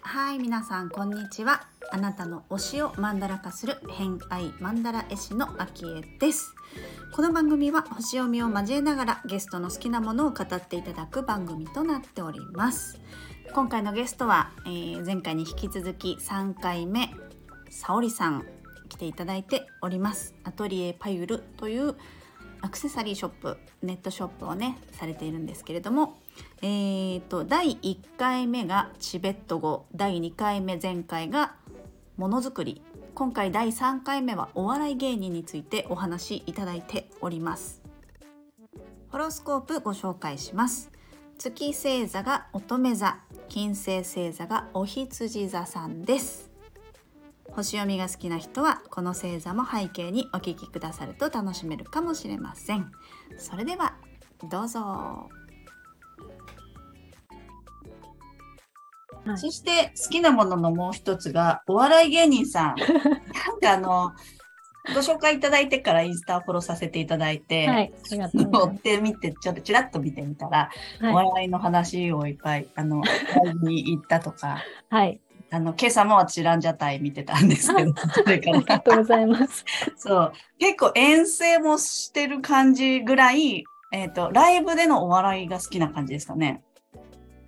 はい皆さんこんにちは。あなたの推しをマンダラ化する偏愛マンダラ絵師のあきえです。この番組は星読みを交えながらゲストの好きなものを語っていただく番組となっております。今回のゲストは、えー前回に引き続き3回目沙織さん。来ていただいております。アトリエパユルというアクセサリーショップネットショップをねされているんですけれどもえー、と第1回目がチベット語第2回目前回がものづくり今回第3回目はお笑い芸人についてお話しいただいております。ホロスコープご紹介します。月星座が乙女座金星星座がお羊座さんです。星読みが好きな人はこの星座も背景にお聞きくださると楽しめるかもしれません。それではどうぞ。はい。そして好きなもののもう一つがお笑い芸人さん。なんかあの、ご紹介いただいてからインスタをフォローさせていただいて、はい、ってみて、ちょっとちらっと見てみたら、はい、笑いの話をいっぱい、あの、に行ったとか、はい、あの、今朝も私ランジャタイ見てたんですけど、ありがら、とうございます。そう、結構遠征もしてる感じぐらい、えっ、と、ライブでのお笑いが好きな感じですかね。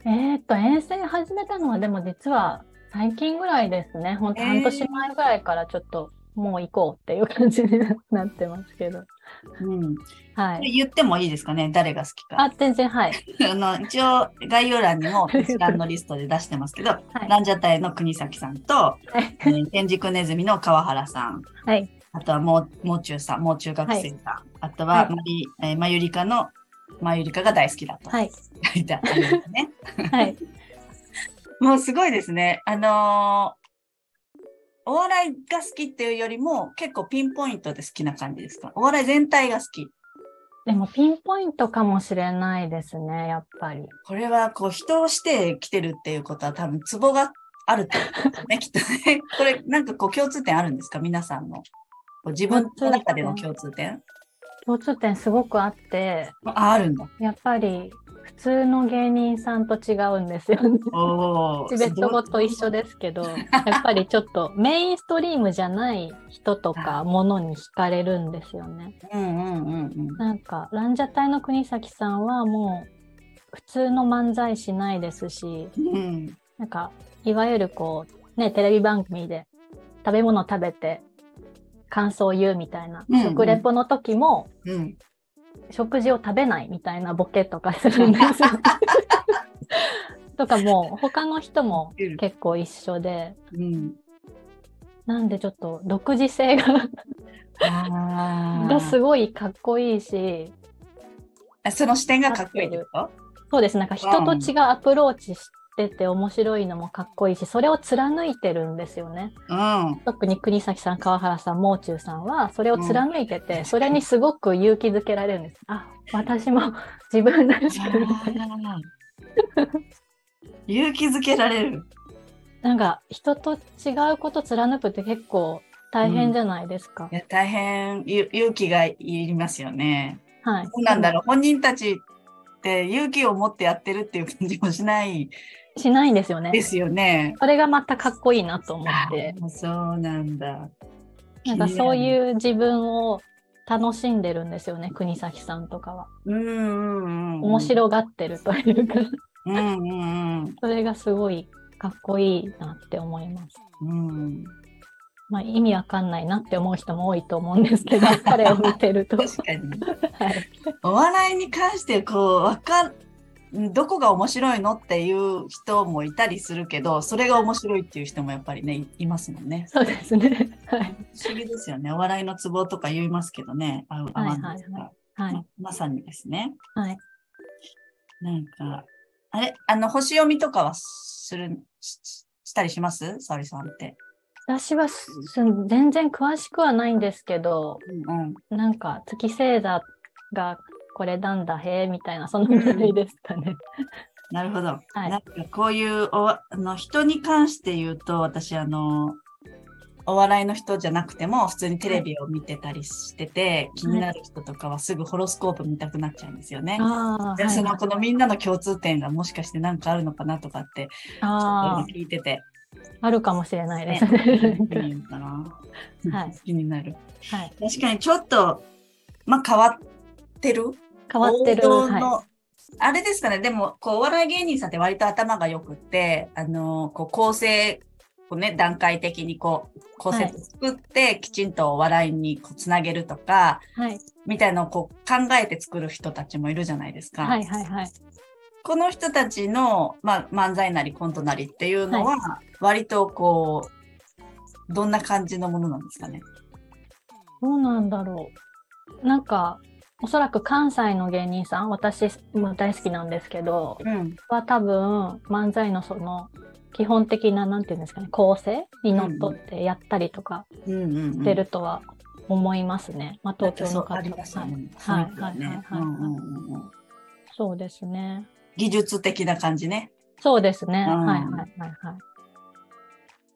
えーっと、遠征始めたのはでも実は最近ぐらいですね。ほんとえー半年前ぐらいからちょっともう行こうっていう感じになってますけど。うん。はい。言ってもいいですかね？誰が好きか。あ、全然はい。あの、一応、概要欄にも、一覧のリストで出してますけど、はい。ランジャタイの国崎さんと、はい。えー天竺ネズミの川原さん、はい。あとはもう、もう中さん、もう中学生さん、あとははいえーマユリカの、マユリカが大好きだとはい。書いてあるんですね。はい。もうすごいですね。あのーお笑いが好きっていうよりも、結構ピンポイントで好きな感じですか？お笑い全体が好き。でもピンポイントかもしれないですね、やっぱり。これは、こう、人をして来てるっていうことは多分、ツボがあるってことだね、きっとね。これ、なんかこう、共通点あるんですか？皆さんの。自分の中での共通点？共通点すごくあって、あ、あるんだ。やっぱり普通の芸人さんと違うんですよね。チベット語と一緒ですけど、やっぱりちょっとメインストリームじゃない人とか ものに惹かれるんですよね。うんうんうんうん。なんか、ランジャタイの国崎さんはもう普通の漫才しないですし、うん。なんか、いわゆるこう、ね、テレビ番組で食べ物食べて感想を言うみたいな、うんうん食レポの時もうん。食事を食べないみたいなボケとかするんですよ。とかもう他の人も結構一緒で、うん。なんでちょっと独自性があがすごいかっこいいし、あ。その視点がかっこいいってこと？そうです。なんか人と違うアプローチしてて面白いのもかっこいいし、それを貫いてるんですよね。うん。特に国崎さん、川原さん、もう中さんはそれを貫いてて、それにすごく勇気づけられるんです。あ、私も 自分らしく勇気づけられる。なんか人と違うこと貫くって結構大変じゃないですか。いや、大変、ゆ勇気がいりますよね。はい。なんだろう。本人たちって勇気を持ってやってるっていう感じもしないしないんですよねで。すよね。それがまたかっこいいなと思って。あそうなんだ。なんかそうう。いう自分を楽しんでるんですよね、国崎さんとかは。うんうんうん。面白がってるというか、うんうんそれがすごいかっこいいなって思います。うん。うん。まあ意味わかんないなって思う人も多いと思うんですけど、彼を見てると。は確かに。い。お笑いに関してこう、わかん、どこが面白いのっていう人もいたりするけど、それが面白いっていう人もやっぱりね、いいますもんね。そうですね。はい。不思議ですよね。お笑いのツボとか言いますけどね。合う、合わないとか。はいま。まさにですね。はい。なんか、あれ？あの、星読みとかはする、ししたりします？沙織さんって。私はす全然詳しくはないんですけど、うんうん。なんか月星座がこれなんだへえみたいな、そのぐらいですかね。なるほど。はいなんかこういうおあの人に関して言うと、私、あの、お笑いの人じゃなくても、普通にテレビを見てたりしてて、気になる人とかはすぐホロスコープ見たくなっちゃうんですよね。ああ、でそのこのみんなの共通点がもしかして何かあるのかなとかってあ聞いてて、あ、あるかもしれないでね、すね。気になる。はい。確かにちょっと、まあ変わってる変わってる。はあれですかね、でも、こう、お笑い芸人さんって割と頭が良くって、あの、こう、構成、こうね、段階的にこう、構成作って、きちんとお笑いにこうつなげるとか、い。はい。みたいなのをこう考えて作る人たちもいるじゃないですか。はい。はい。はい。この人たちの、まあ、漫才なりコントなりっていうのは、割とこう、どんな感じのものなんですかね？どうなんだろう。なんか、おそらく関西の芸人さん、私も大好きなんですけど、うん。は多分漫才のその基本的ななんていうんですかね構成にのっとってやったりとか。してるとは思いますね。まあ東京の方。はい雰囲気はねはいはいはいうんうんうんうんそうですね。技術的な感じね。そうですね。うんはいはいはいはい。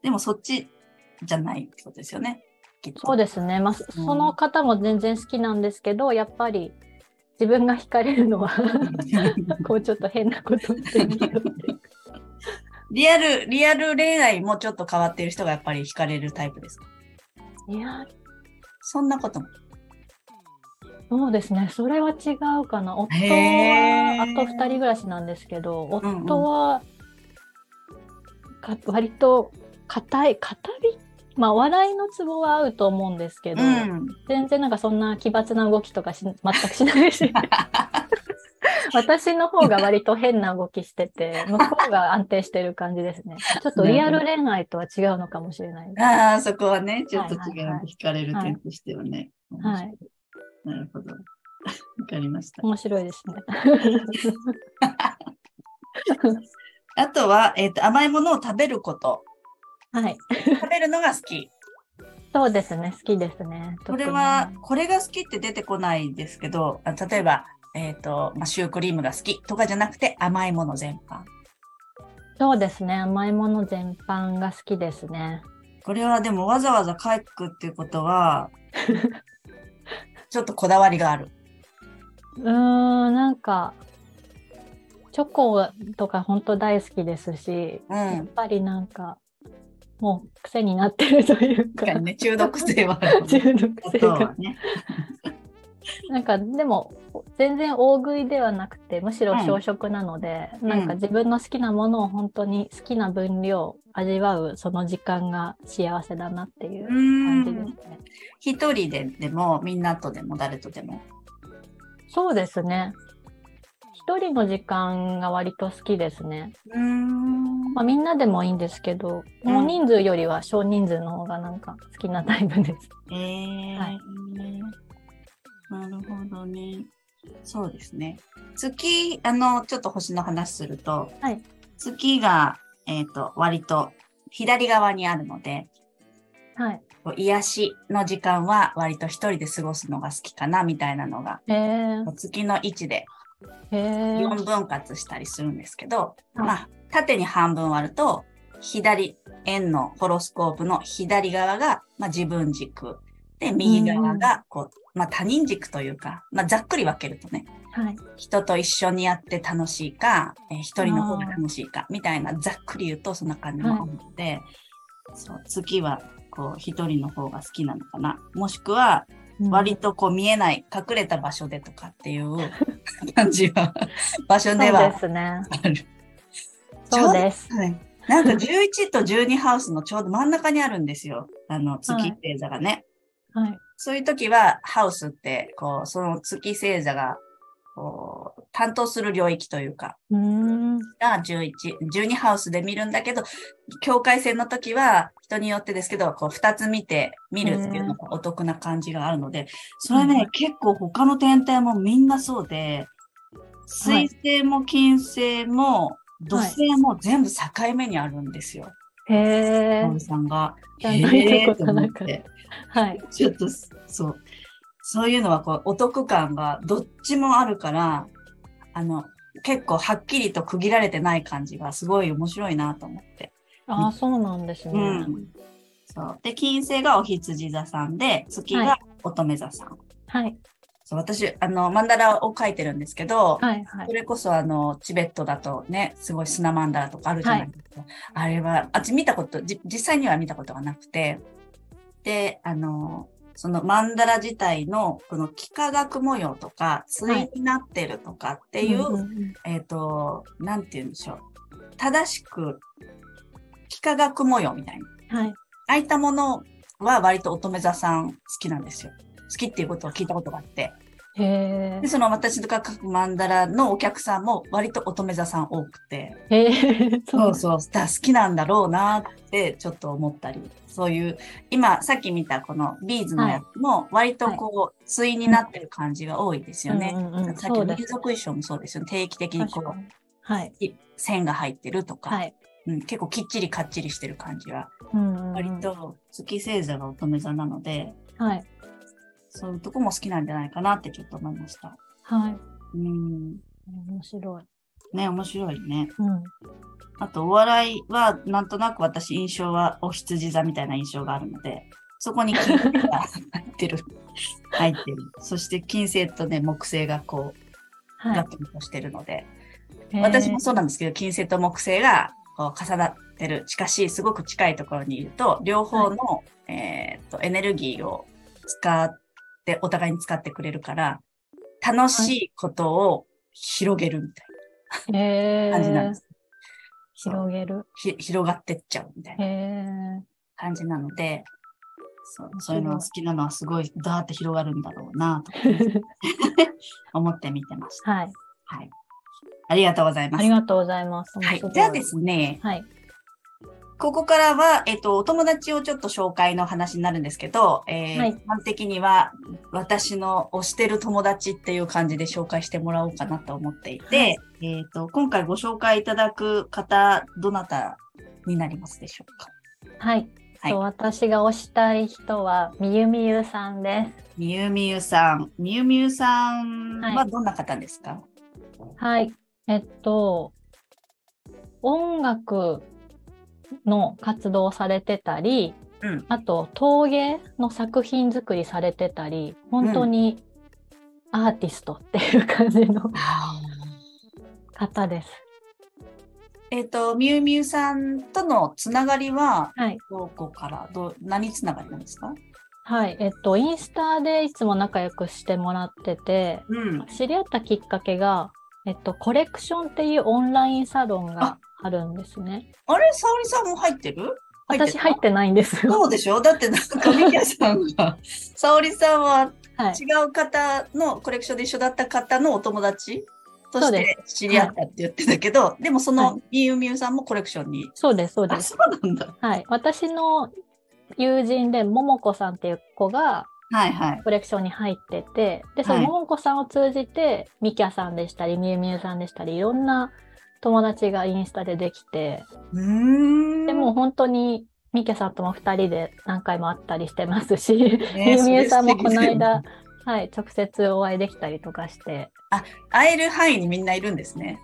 でもそっちじゃないってことですよね。そうですね。まあ、そその方も全然好きなんですけど、やっぱり自分が惹かれるのは こうちょっと変なことってリアル、リアル恋愛もちょっと変わってる人がやっぱり惹かれるタイプですか？いや、そんなことも。そうですね。それは違うかな。夫は、あと二人暮らしなんですけど、んうん夫は、か割と硬い、硬い、まあ、笑いのツボは合うと思うんですけど、うん。全然なんかそんな奇抜な動きとかし全くしないし、私の方が割と変な動きしてて、向こうが安定してる感じですね。ちょっとリアル恋愛とは違うのかもしれないです。ああ、そこはね、ちょっと違う、は惹かれる点としてはね。はい。なるほど。わかりました。面白いですね。あとは、えっ、と、甘いものを食べること。はい。食べるのが好き。そうですね。好きですね。これは、これが好きって出てこないですけど、あ例えば、えっ、と、まあ、シュークリームが好きとかじゃなくて甘いもの全般。そうですね。甘いもの全般が好きですね。これはでもわざわざ書くっていうことは、ちょっとこだわりがある。うーん、なんか、チョコとか本当大好きですし、うやっん。ぱりなんか、もう癖になってるというか確か、にね、中毒性は。中毒性が。ね。なんかでも全然大食いではなくてむしろ小食なので、うんなんか自分の好きなものを本当に好きな分量味わうその時間が幸せだなっていう感じですね。一人ででも、みんなとでも、誰とでも。そうですね。一人の時間が割と好きですね。うーん。まあみんなでもいいんですけど、うん大人数よりは少人数の方がなんか好きなタイプです。えーはいなるほどね。そうですね。月、あの、ちょっと星の話すると、はい月が、えっ、と、割と左側にあるので、はい。癒しの時間は割と一人で過ごすのが好きかな、みたいなのが、へえ月の位置で4分割したりするんですけど、はいまあ、縦に半分割ると、左、円のホロスコープの左側が、まあ、自分軸。で、右側が、こう、まあ、他人軸というか、まあ、ざっくり分けるとね、はい。人と一緒にやって楽しいか、えー一人の方が楽しいか、みたいな、ざっくり言うとそんな感じもあるので、そう、月は、こう、一人の方が好きなのかな。もしくは、割とこう見えない、隠れた場所でとかっていう 感じは、場所でそうはですね。ある。そうです。はい。なんか11と12ハウスのちょうど真ん中にあるんですよ。あの、月星座がね。はい。そういう時は、ハウスって、こう、その月星座が、担当する領域というか。が11、12ハウスで見るんだけど、境界線の時は、人によってですけど、こう、2つ見て見るっていうのがお得な感じがあるので、それね、うん結構他の天体もみんなそうで、水星も金星も土星も全部境目にあるんですよ。へえマ。さんが。へーたことなかったと思ってはい。ちょっと、そう。そういうのはこう、お得感がどっちもあるから、あの、結構はっきりと区切られてない感じがすごい面白いなと思って。ああ、そうなんですね。うん。そう。で、金星がお羊座さんで、月が乙女座さん。はい。そう私、あの、マンダラを書いてるんですけど、はい。はいそ。れこそあの、チベットだとね、すごい砂マンダラとかあるじゃないですか。あれは、あっち見たこと、じ実際には見たことがなくて、で、あの、そのマンダラ自体のこの幾何学模様とか、対になってるとかっていう、んんんえっ、と、なんて言うんでしょう。正しく、幾何学模様みたいな。はい。ああいったものは割と乙女座さん好きなんですよ。好きっていうことを聞いたことがあって。へで、その私とか書くマンダラのお客さんも割と乙女座さん多くて。そうそう、好きなんだろうなってちょっと思ったり。そういう、今さっき見たこのビーズのやつも割とこう、対になってる感じが多いですよね。うんうんうんさっきの民族衣装もそうですよね。定期的にこうはい。い線が入ってるとか、はい。うん、結構きっちりかっちりしてる感じは、うんうんうん割。と月星座が乙女座なので、はい。そういうとこも好きなんじゃないかなってちょっと思いました。はい。うん。面白い。ね、面白いね。うん。あと、お笑いは、なんとなく私印象はお羊座みたいな印象があるので、そこに金星が入ってる。入ってる。そして金星とね、木星がこう、はいガッとしてるので、私もそうなんですけど、金星と木星がこう重なってる、近しい、すごく近いところにいると、両方の、えーっとエネルギーを使って、お互いに使ってくれるから、楽しいことを広げるみたいへな感じなんでーす。広げる。ひ広がってっちゃうみたいな。感じなので、そうそういうの好きなのはすごいダーって広がるんだろうな と思って見てました。はい。はい。ありがとうございます。ありがとうございます。はい。じゃあですね、はい。ここからは、えっと、お友達をちょっと紹介の話になるんですけど、えーはい一般的には私の推してる友達っていう感じで紹介してもらおうかなと思っていて、はいえっと、今回ご紹介いただく方、どなたになりますでしょうか？はい。はい私が推したい人は、みゆみゆさんです。みゆみゆさん。みゆみゆさんははいどんな方ですか、はい。えっと、音楽の活動をされてたり、うんあと陶芸の作品作りされてたり、本当にアーティストっていう感じの方です。えっ、と、みゆみゆさんとのつながりは、はい。どこから、どう、何つながりなんですか？はい。えっと、インスタでいつも仲良くしてもらってて、うん。知り合ったきっかけが、えっと、コレクションっていうオンラインサロンがあるんですね。あれ沙織さんも入ってる？私入ってないんですよ。そうでしょ？だってなんか、みきやさんが、沙織さんははい。違う方のコレクションで一緒だった方のお友達として知り合ったって言ってたけど、でもそはのみゆみゆさんもコレクションに。そうです、そうあ、ですそ。うなんだ。はい。私の友人で、ももこさんっていう子がはいはい。コレクションに入ってて、で、そのはいももこさんを通じて、みきゃさんでしたり、みゆみゆさんでしたり、いろんな友達がインスタでできて。でも本当に、みきゃさんとも二人で何回も会ったりしてますし、ね、みゆみゆさんもこの間、はい、直接お会いできたりとかして、会える範囲にみんないるんですね。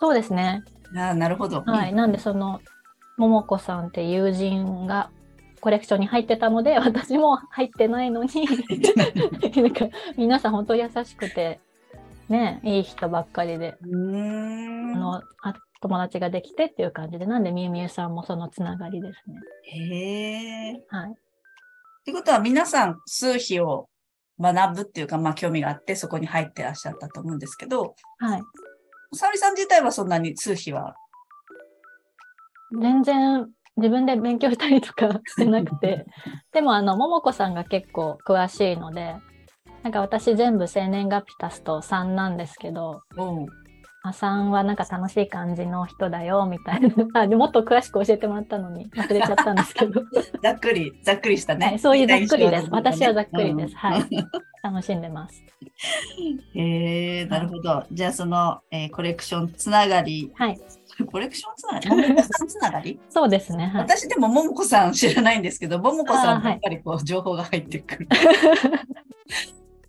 そうですね。ああ、なるほど。はい。なんで、その、ももこさんって友人がコレクションに入ってたので、私も入ってないのに、なんか、皆さん本当優しくて、ね、いい人ばっかりで。あの、あ友達ができてっていう感じで、なんでみゆみゆさんもそのつながりですね。へはい。てことは皆さん数秘を学ぶっていうか、まあ興味があってそこに入ってらっしゃったと思うんですけど、はい。沙織さん自体はそんなに数秘は？全然自分で勉強したりとかしてなくて、でもあの、ももこさんが結構詳しいので、なんか私全部生年月日足すと3なんですけど、うん。あさんはなんか楽しい感じの人だよ、みたいな。あ、でもっと詳しく教えてもらったのに忘れちゃったんですけど。ざっくり、ざっくりしたね。はい、そういうざっくりです。ね私はざっくりです。うんはい。楽しんでます。へえ、なるほど。じゃあその、えーコレクションつながり、はい。コレクションつながり、ももこさんつながりそうですね。はい。私でもももこさん知らないんですけど、ももこさんやっぱりこう情報が入ってくる。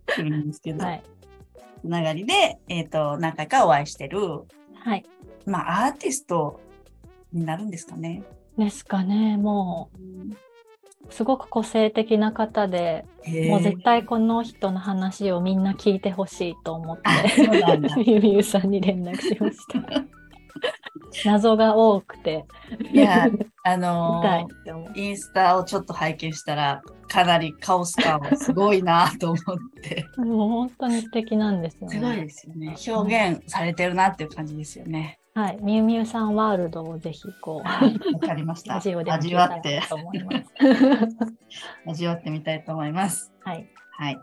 くるんですけど、はい。つながりで、えっ、と、何回かお会いしてる、はい。まあ、アーティストになるんですかね。ですかね。もすごく個性的な方で、もう絶対この人の話をみんな聞いてほしいと思って、ゆみゆさんに連絡しました。謎が多くて、いや、あ見のー。インスタをちょっと拝見したら、かなりカオス感はすごいなと思って。もう本当に素敵なんですよね。すごいですよね。表現されてるなっていう感じですよね。はい。みゆみゆさんワールドをぜひこう、わかりました。味わって。味わってみたいと思います。はい。はい。わ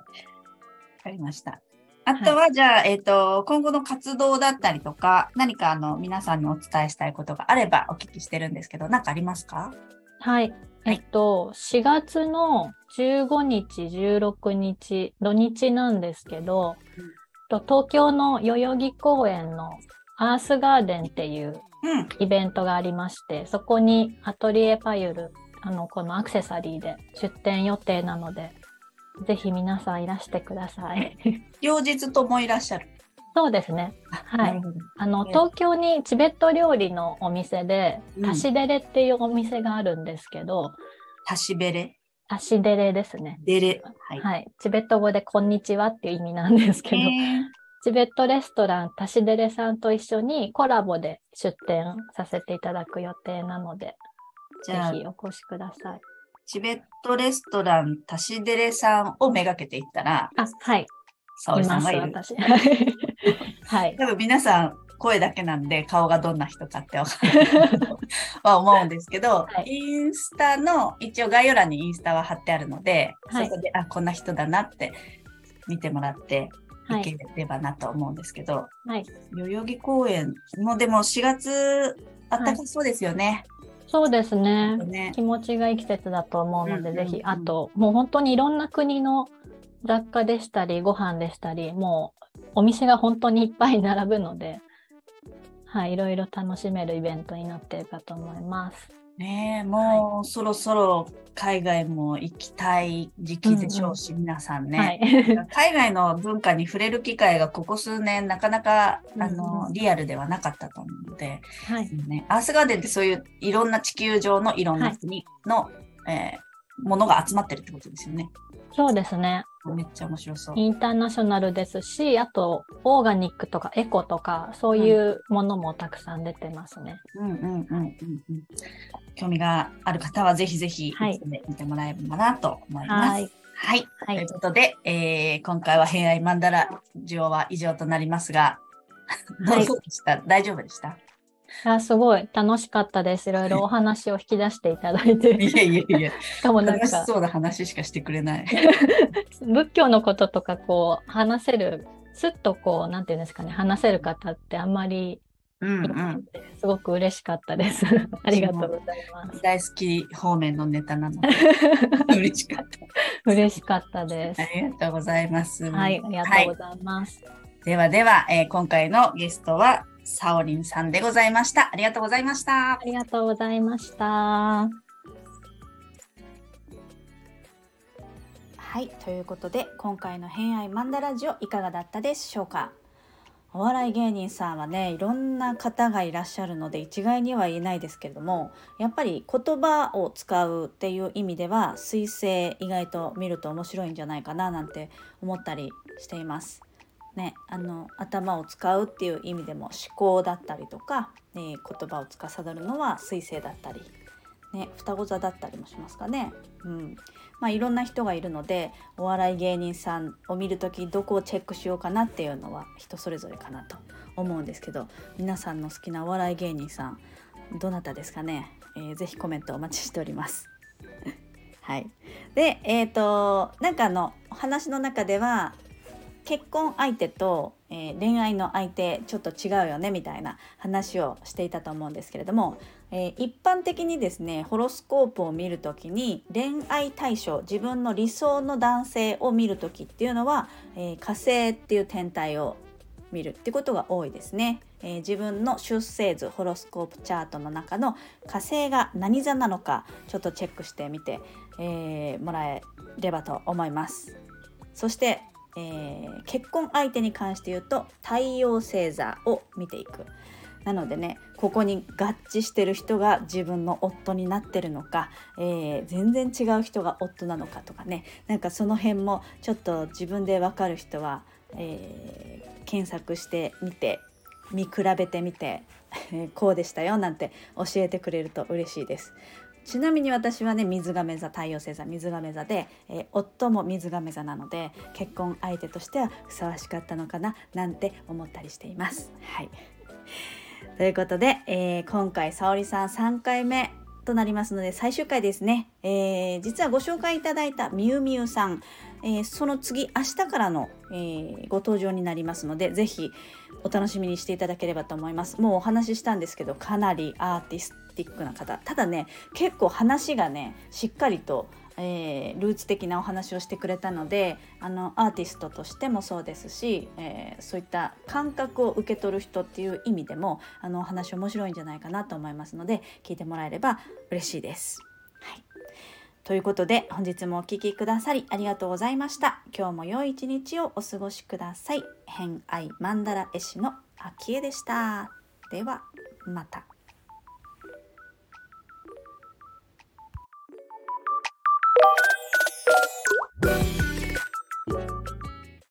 かりました。あとは、じゃあ、えっ、と、今後の活動だったりとか、何かあの、皆さんにお伝えしたいことがあればお聞きしてるんですけど、何かありますか？はい。えっと、4月の15日、16日、土日なんですけど、と東京の代々木公園のアースガーデンっていううん。イベントがありまして、そこにアトリエパユル、あの、このアクセサリーで出店予定なので、ぜひ皆さんいらしてください。両日ともいらっしゃる。そうですね。はい。あの、ね東京にチベット料理のお店で、うんタシデレっていうお店があるんですけど、タシベレ？タシデレですね。デレ。はい。はい。チベット語でこんにちはっていう意味なんですけど、チベットレストランタシデレさんと一緒にコラボで出店させていただく予定なので、ぜひお越しください。チベットレストランタシデレさんをめがけていったら、あ、はい。沙織さんがいる。私。はい。多分皆さん声だけなんで顔がどんな人かってわかる は思うんですけど、はいインスタの一応概要欄にインスタは貼ってあるので、はいそこであこんな人だなって見てもらってはいいければなと思うんですけど、はい。代々木公園もでも4月あったかそうですよね。そうですね。ね気持ちがいい季節だと思うので、うんうんうんぜひ、あと、もう本当にいろんな国の雑貨でしたり、ご飯でしたり、もうお店が本当にいっぱい並ぶので、はい、いろいろ楽しめるイベントになっているかと思います。ねえもうそろそろ海外も行きたい時期でしょうし、皆さんね。はい。海外の文化に触れる機会がここ数年なかなか、あうんのうんリアルではなかったと思うので、はい。ね、アースガーデンってそういういろんな地球上のいろんな国の、えーものが集まってるってことですよね。そうですね。めっちゃ面白そう。インターナショナルですし、あと、オーガニックとかエコとか、そういうものもたくさん出てますね。うんうんうんうんうん。興味がある方はぜひぜひ、はい見てもらえればなと思います。はい。はい。はいということで、えー今回は偏愛マンダラジオは以上となりますが、どうでした、大丈夫でした？あすごい楽しかったです。いろいろお話を引き出していただいて。いやいやいや、しかもなんか、楽しそうな話しかしてくれない。仏教のこととかこう話せる、すっとこう、なんていうんですかね、話せる方ってあんまりうんうん。て、すごく嬉しかったです。ありがとうございます。大好き方面のネタなので、嬉しかっ嬉しかったですた。あ。りがとうございます。はい、ありがとうございます。ではでは、えー今回のゲストは、サオリンさんでございました。ありがとうございましたあ。りがとうございました。はいということで今回の「偏愛マンダラジオ」いかがだったでしょうかお笑い芸人さんはねいろんな方がいらっしゃるので一概には言えないですけれどもやっぱり言葉を使うっていう意味では彗星意外と見ると面白いんじゃないかななんて思ったりしています。ね、あの頭を使うっていう意味でも思考だったりとか、え言葉を司るのは彗星だったり、ね、双子座だったりもしますかね。うんまあ、いろんな人がいるのでお笑い芸人さんを見る時どこをチェックしようかなっていうのは人それぞれかなと思うんですけど皆さんの好きなお笑い芸人さんどなたですかね、えーぜコメントお待ちしております。はい、でえっ、となんかあのお話の中では結婚相手と、えー恋愛の相手ちょっと違うよねみたいな話をしていたと思うんですけれども、えー一般的にですねホロスコープを見るときに恋愛対象自分の理想の男性を見るときっていうのは、えー火星っていう天体を見るってことが多いですね、えー自分の出生図ホロスコープチャートの中の火星が何座なのかちょっとチェックしてみて、えーもらえればと思います。そして、えー結婚相手に関して言うと太陽星座を見ていくなのでねここに合致してる人が自分の夫になってるのか、えー、全然違う人が夫なのかとかねなんかその辺もちょっと自分で分かる人は、えー、検索してみて見比べてみてこうでしたよなんて教えてくれると嬉しいです。ちなみに私はね水亀座太陽星座水亀座で、えー、夫も水亀座なので結婚相手としてはふさわしかったのかななんて思ったりしています。はい。ということで、えー、今回沙織さん3回目となりますので最終回ですね、えー、実はご紹介いただいたみゆみゆさん、えー、その次明日からの、えー、ご登場になりますのでぜひお楽しみにしていただければと思います。もうお話ししたんですけどかなりアーティスティックな方ただね結構話がねしっかりとえー、ルーツ的なお話をしてくれたのであのアーティストとしてもそうですし、えー、そういった感覚を受け取る人っていう意味でもあのお話面白いんじゃないかなと思いますので聞いてもらえれば嬉しいです。はい、ということで本日もお聴きくださりありがとうございました。今日も良い一日をお過ごしください。偏愛マンダ絵師の秋江でした。ではまた。Bye.